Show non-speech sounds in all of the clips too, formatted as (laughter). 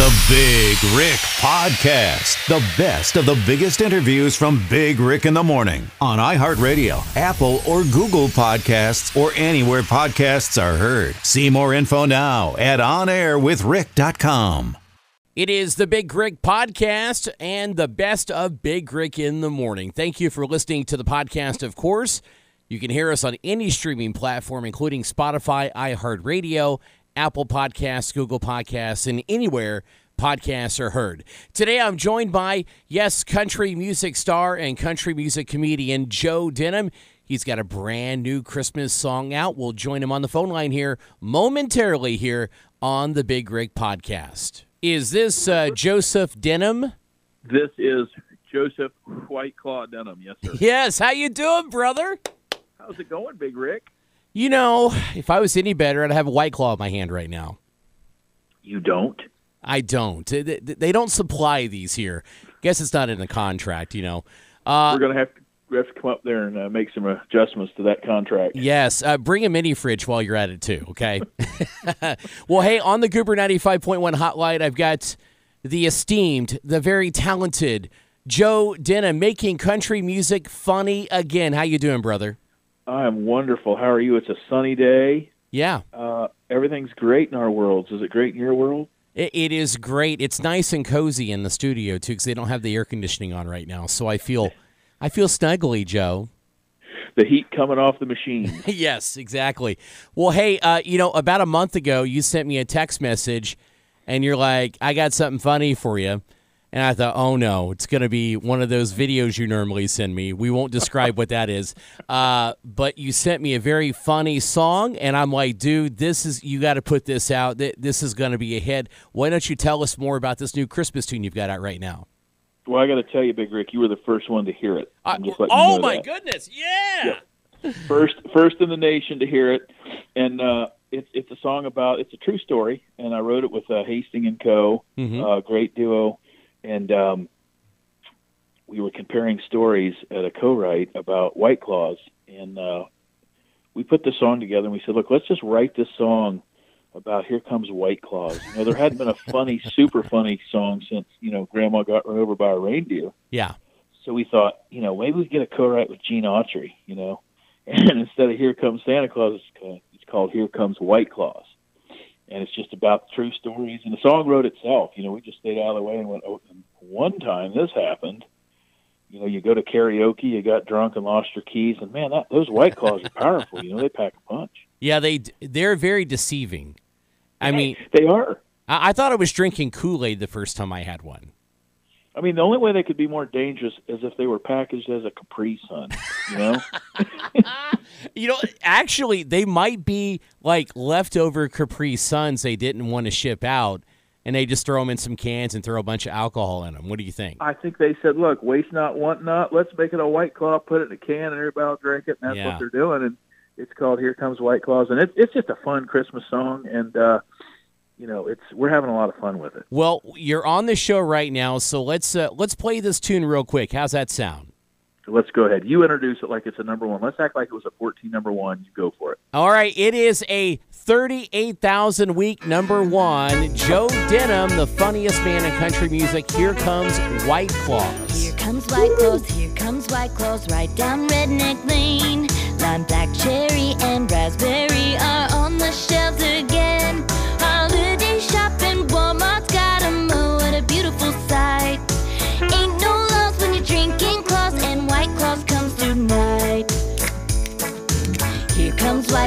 The Big Rick Podcast. The best of the biggest interviews from Big Rick in the Morning on iHeartRadio, Apple, or Google Podcasts, or anywhere podcasts are heard. See more info now at onairwithrick.com. It is the Big Rick Podcast and the best of Big Rick in the Morning. Thank you for listening to the podcast, of course. You can hear us on any streaming platform, including Spotify, iHeartRadio, Apple Podcasts, Google Podcasts, and anywhere podcasts are heard. Today I'm joined by, yes, country music star and country music comedian Joe Denim. He's got a brand new Christmas song out. We'll join him on the phone line here momentarily here on the Big Rick Podcast. Is this uh, Joseph Denim? This is Joseph White Claw Denim. Yes, sir. Yes. How you doing, brother? How's it going, Big Rick? You know, if I was any better, I'd have a white claw in my hand right now. You don't? I don't. They- don't supply these here. Guess it's not in the contract, you know. Uh, We're gonna have to we have to come up there and uh, make some adjustments to that contract. yes, uh, bring a mini fridge while you're at it too. Okay. (laughs) well, hey, on the Goober ninety five point one hotline, I've got the esteemed, the very talented Joe Denim making country music funny again. How you doing, brother? I am wonderful. How are you? It's a sunny day. Yeah. Uh, everything's great in our worlds. Is it great in your world? It, it is great. It's nice and cozy in the studio too, because they don't have the air conditioning on right now. So I feel, I feel snuggly, Joe. The heat coming off the machine. (laughs) yes, exactly. Well, hey, uh, you know, about a month ago, you sent me a text message, and you're like, "I got something funny for you," and I thought, "Oh no, it's going to be one of those videos you normally send me." We won't describe what that is, (laughs) uh, but you sent me a very funny song, and I'm like, "Dude, this is you got to put this out. Th- This is going to be a hit." Why don't you tell us more about this new Christmas tune you've got out right now? well, I got to tell you, Big Rick, you were the first one to hear it. I'm just letting you oh know my that. goodness, yeah. first first in the nation to hear it and uh it's it's a song about it's a true story and i wrote it with uh, hasting and co Mhm. uh great duo and um we were comparing stories at a co-write about white claws. And uh we put the song together and we said look let's just write this song about here comes white claws. You know there hadn't been a funny (laughs) super funny song since you know grandma got run over by a reindeer. Yeah. so we thought, you know, maybe we get a co-write with Gene Autry, you know, (laughs) and instead of "Here Comes Santa Claus," it's called, it's called "Here Comes White Claus," and it's just about true stories. And the song wrote itself. You know, we just stayed out of the way and went. Oh, and one time this happened. You know, you go to karaoke, you got drunk and lost your keys, and man, that, those White Claws are powerful. You know, they pack a punch. Yeah, they they're very deceiving. I mean, They are. I, I thought I was drinking Kool Aid the first time I had one. I mean, the only way they could be more dangerous is if they were packaged as a Capri Sun. You know. (laughs) (laughs) You know, actually, they might be like leftover Capri Suns they didn't want to ship out, and they just throw them in some cans and throw a bunch of alcohol in them. What do you think? I think they said, "Look, waste not, want not. Let's make it a White Claw, put it in a can, and everybody will drink it." And that's Yeah. what they're doing. And it's called "Here Comes White Claws," and it's it's just a fun Christmas song. And uh, you know, it's we're having a lot of fun with it. Well, you're on the show right now, so let's uh, let's play this tune real quick. How's that sound? Let's go ahead. You introduce it like it's a number one. Let's act like it was a 14 number one. You go for it. All right, it is a 38,000 week number one. Joe Denim, the funniest man in country music. Here comes White Claws. Here comes white clothes, here comes white clothes, right down redneck lane. Lime, black cherry, and raspberry are on the shelves again.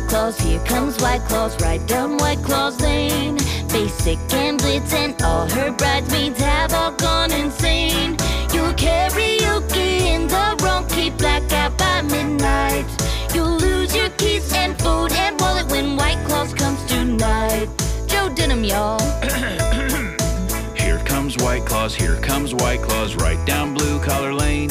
White Claws, here comes White Claws, right down White Claws Lane. Basic and Blitz and all her bridesmaids have all gone insane. You'll karaoke in the wrong key, blackout by midnight. You'll lose your keys and food and wallet when White Claws comes tonight. Joe Denim, y'all. (coughs) Here comes White Claws, here comes White Claws, right down Blue Collar Lane.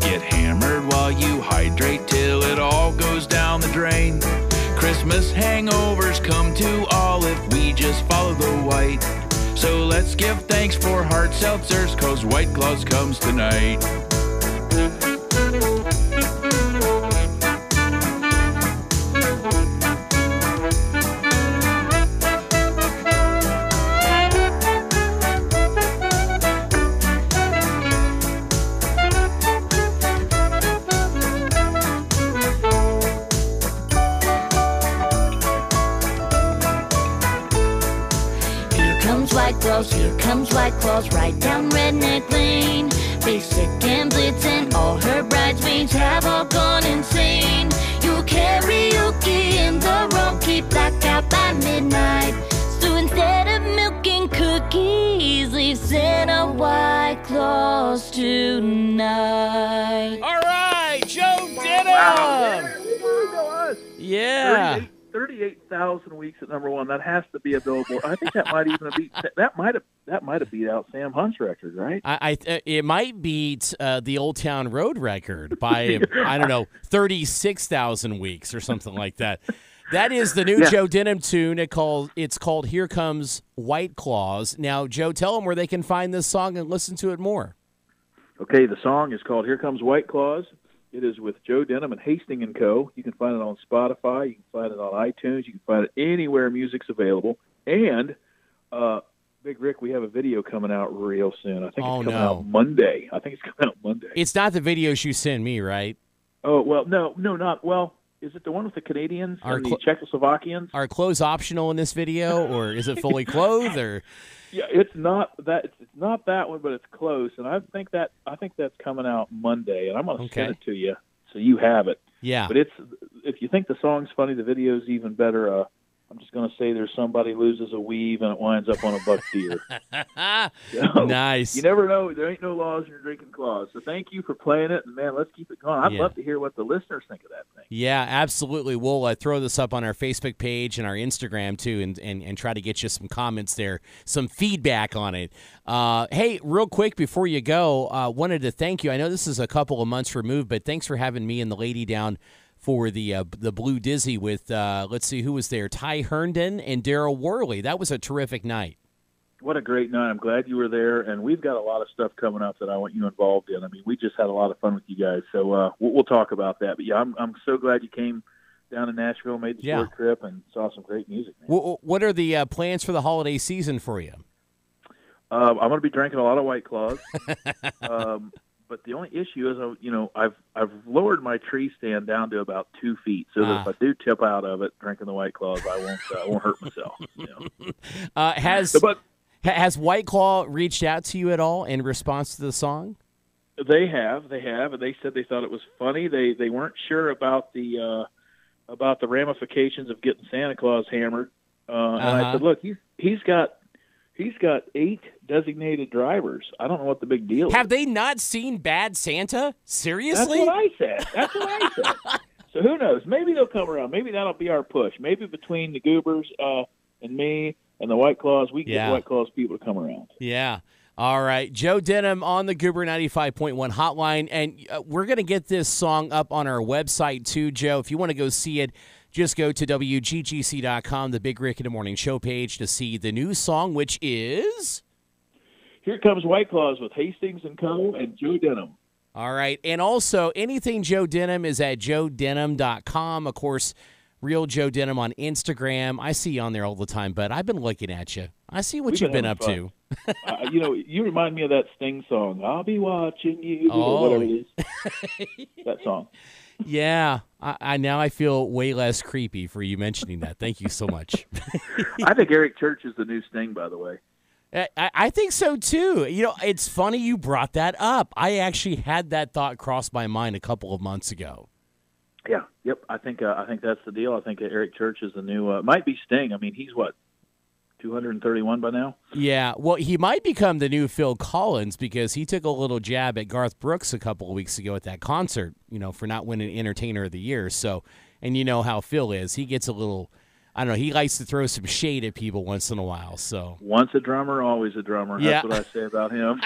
Get hammered while you hydrate Christmas hangovers come to all if we just follow the white. So let's give thanks for hard seltzers, cause White Claws comes tonight. White Claws, here comes White Claws, right down Redneck Lane. Basic and Blitz and all her bridesmaids have all gone insane. You karaoke in the room, keep blacked out by midnight. So instead of milking cookies, leave Santa White Claws tonight. All right, Joe Denim. Yeah. 38 38,000 weeks at number one. That has to be a billboard. I think that might even beat that might have that might have beat out Sam Hunt's record, right? I, I uh, it might beat uh, the Old Town Road record by (laughs) I don't know thirty six thousand weeks or something like that. That is the new Yeah. Joe Denim tune. It called it's called "Here Comes White Claws." Now, Joe, tell them where they can find this song and listen to it more. Okay, the song is called "Here Comes White Claws." It is with Joe Denim and Hasting and Co. You can find it on Spotify. You can find it on iTunes. You can find it anywhere music's available. And uh, Big Rick, we have a video coming out real soon. I think Oh, it's coming no. out Monday. I think it's coming out Monday. It's not the videos you send me, right? oh well, no, no, not well. Is it the one with the Canadians Our and the cl- Czechoslovakians? Are clothes optional in this video, or is it fully clothed? Or (laughs) Yeah, it's not that. It's, it's not that one, but it's close. And I think that I think that's coming out Monday, and I'm going to Okay. send it to you so you have it. yeah, But it's if you think the song's funny, the video's even better. Uh, I'm just going to say there's somebody loses a weave and it winds up on a buck deer. (laughs) So, nice. You never know. There ain't no laws in your drinking claws. So thank you for playing it, and man, let's keep it going. I'd Yeah. love to hear what the listeners think of that thing. Yeah, absolutely. We'll uh, throw this up on our Facebook page and our Instagram too, and, and, and try to get you some comments there, some feedback on it. Uh, hey, real quick before you go, uh, wanted to thank you. I know this is a couple of months removed, but thanks for having me and the lady down for the uh, the Blue Dizzy with uh, let's see who was there, Ty Herndon and Darryl Worley. That was a terrific night. What a great night! I'm glad you were there, and we've got a lot of stuff coming up that I want you involved in. I mean, we just had a lot of fun with you guys, so uh, we'll, we'll talk about that. But yeah, I'm I'm so glad you came down to Nashville, made the Yeah. short trip, and saw some great music. Man. What are the uh, plans for the holiday season for you? Um, I'm going to be drinking a lot of White Claws. (laughs) um, but the only issue is, uh, you know, I've I've lowered my tree stand down to about two feet, so that Ah. if I do tip out of it drinking the White Claws, I won't uh, I won't hurt myself. You know? (laughs) Uh, has but has White Claw reached out to you at all in response to the song? they have, they have, and they said they thought it was funny. They they weren't sure about the uh, about the ramifications of getting Santa Claus hammered. Uh, And Uh-huh. I said, look, he's he's got he's got eight designated drivers. I don't know what the big deal is. Have they not seen Bad Santa? Seriously? That's what I said. That's what I said. (laughs) so who knows? Maybe they'll come around. Maybe that'll be our push. Maybe between the Goobers uh, and me and the White Claws, we can Yeah. get White Claws people to come around. Yeah. All right. Joe Denim on the Goober 95.1 hotline. And uh, we're going to get this song up on our website too, Joe. If you want to go see it, just go to WGGC.com, the Big Rick in the Morning Show page, to see the new song, which is. Here comes White Claws with Hastings and Co. and Joe Denim. All right. And also, anything Joe Denim is at joedenim.com. Of course, Real Joe Denim on Instagram. I see you on there all the time, but I've been looking at you. I see what We've you've been been up having to. (laughs) uh, you know, you remind me of that Sting song. I'll be watching you. Oh. Or whatever it is. (laughs) that song. Yeah, I, I now I feel way less creepy for you mentioning that. Thank you so much. (laughs) I think Eric Church is the new Sting, by the way. I, I think so too. You know, it's funny you brought that up. I actually had that thought cross my mind a couple of months ago. Yeah. Yep. I think uh, I think that's the deal. I think Eric Church is the new. Uh, might be Sting. I mean, he's what 231 by now. Yeah, well, he might become the new Phil Collins because he took a little jab at Garth Brooks a couple of weeks ago at that concert, you know, for not winning Entertainer of the Year. So, and you know how Phil is. He gets a little, I don't know, he likes to throw some shade at people once in a while. So, Once a drummer, always a drummer. Yeah. That's what I say about him.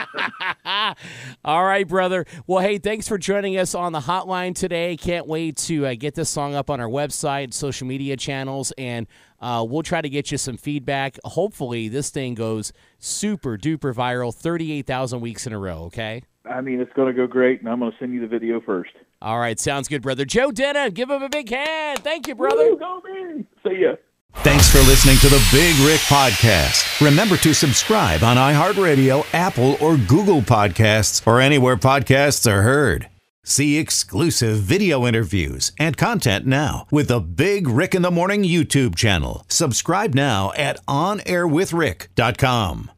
(laughs) all right, brother. Well, hey, thanks for joining us on the hotline today. Can't wait to uh, get this song up on our website, social media channels, and uh, we'll try to get you some feedback. Hopefully, this thing goes super duper viral 38,000 weeks in a row, okay? I mean, it's going to go great, and I'm going to send you the video first. All right, sounds good, brother. Joe Denim, give him a big hand. Thank you, brother. Woo, go me. See ya. Thanks for listening to the Big Rick Podcast. Remember to subscribe on iHeartRadio, Apple, or Google Podcasts, or anywhere podcasts are heard. See exclusive video interviews and content now with the Big Rick in the Morning YouTube channel. Subscribe now at onairwithrick.com.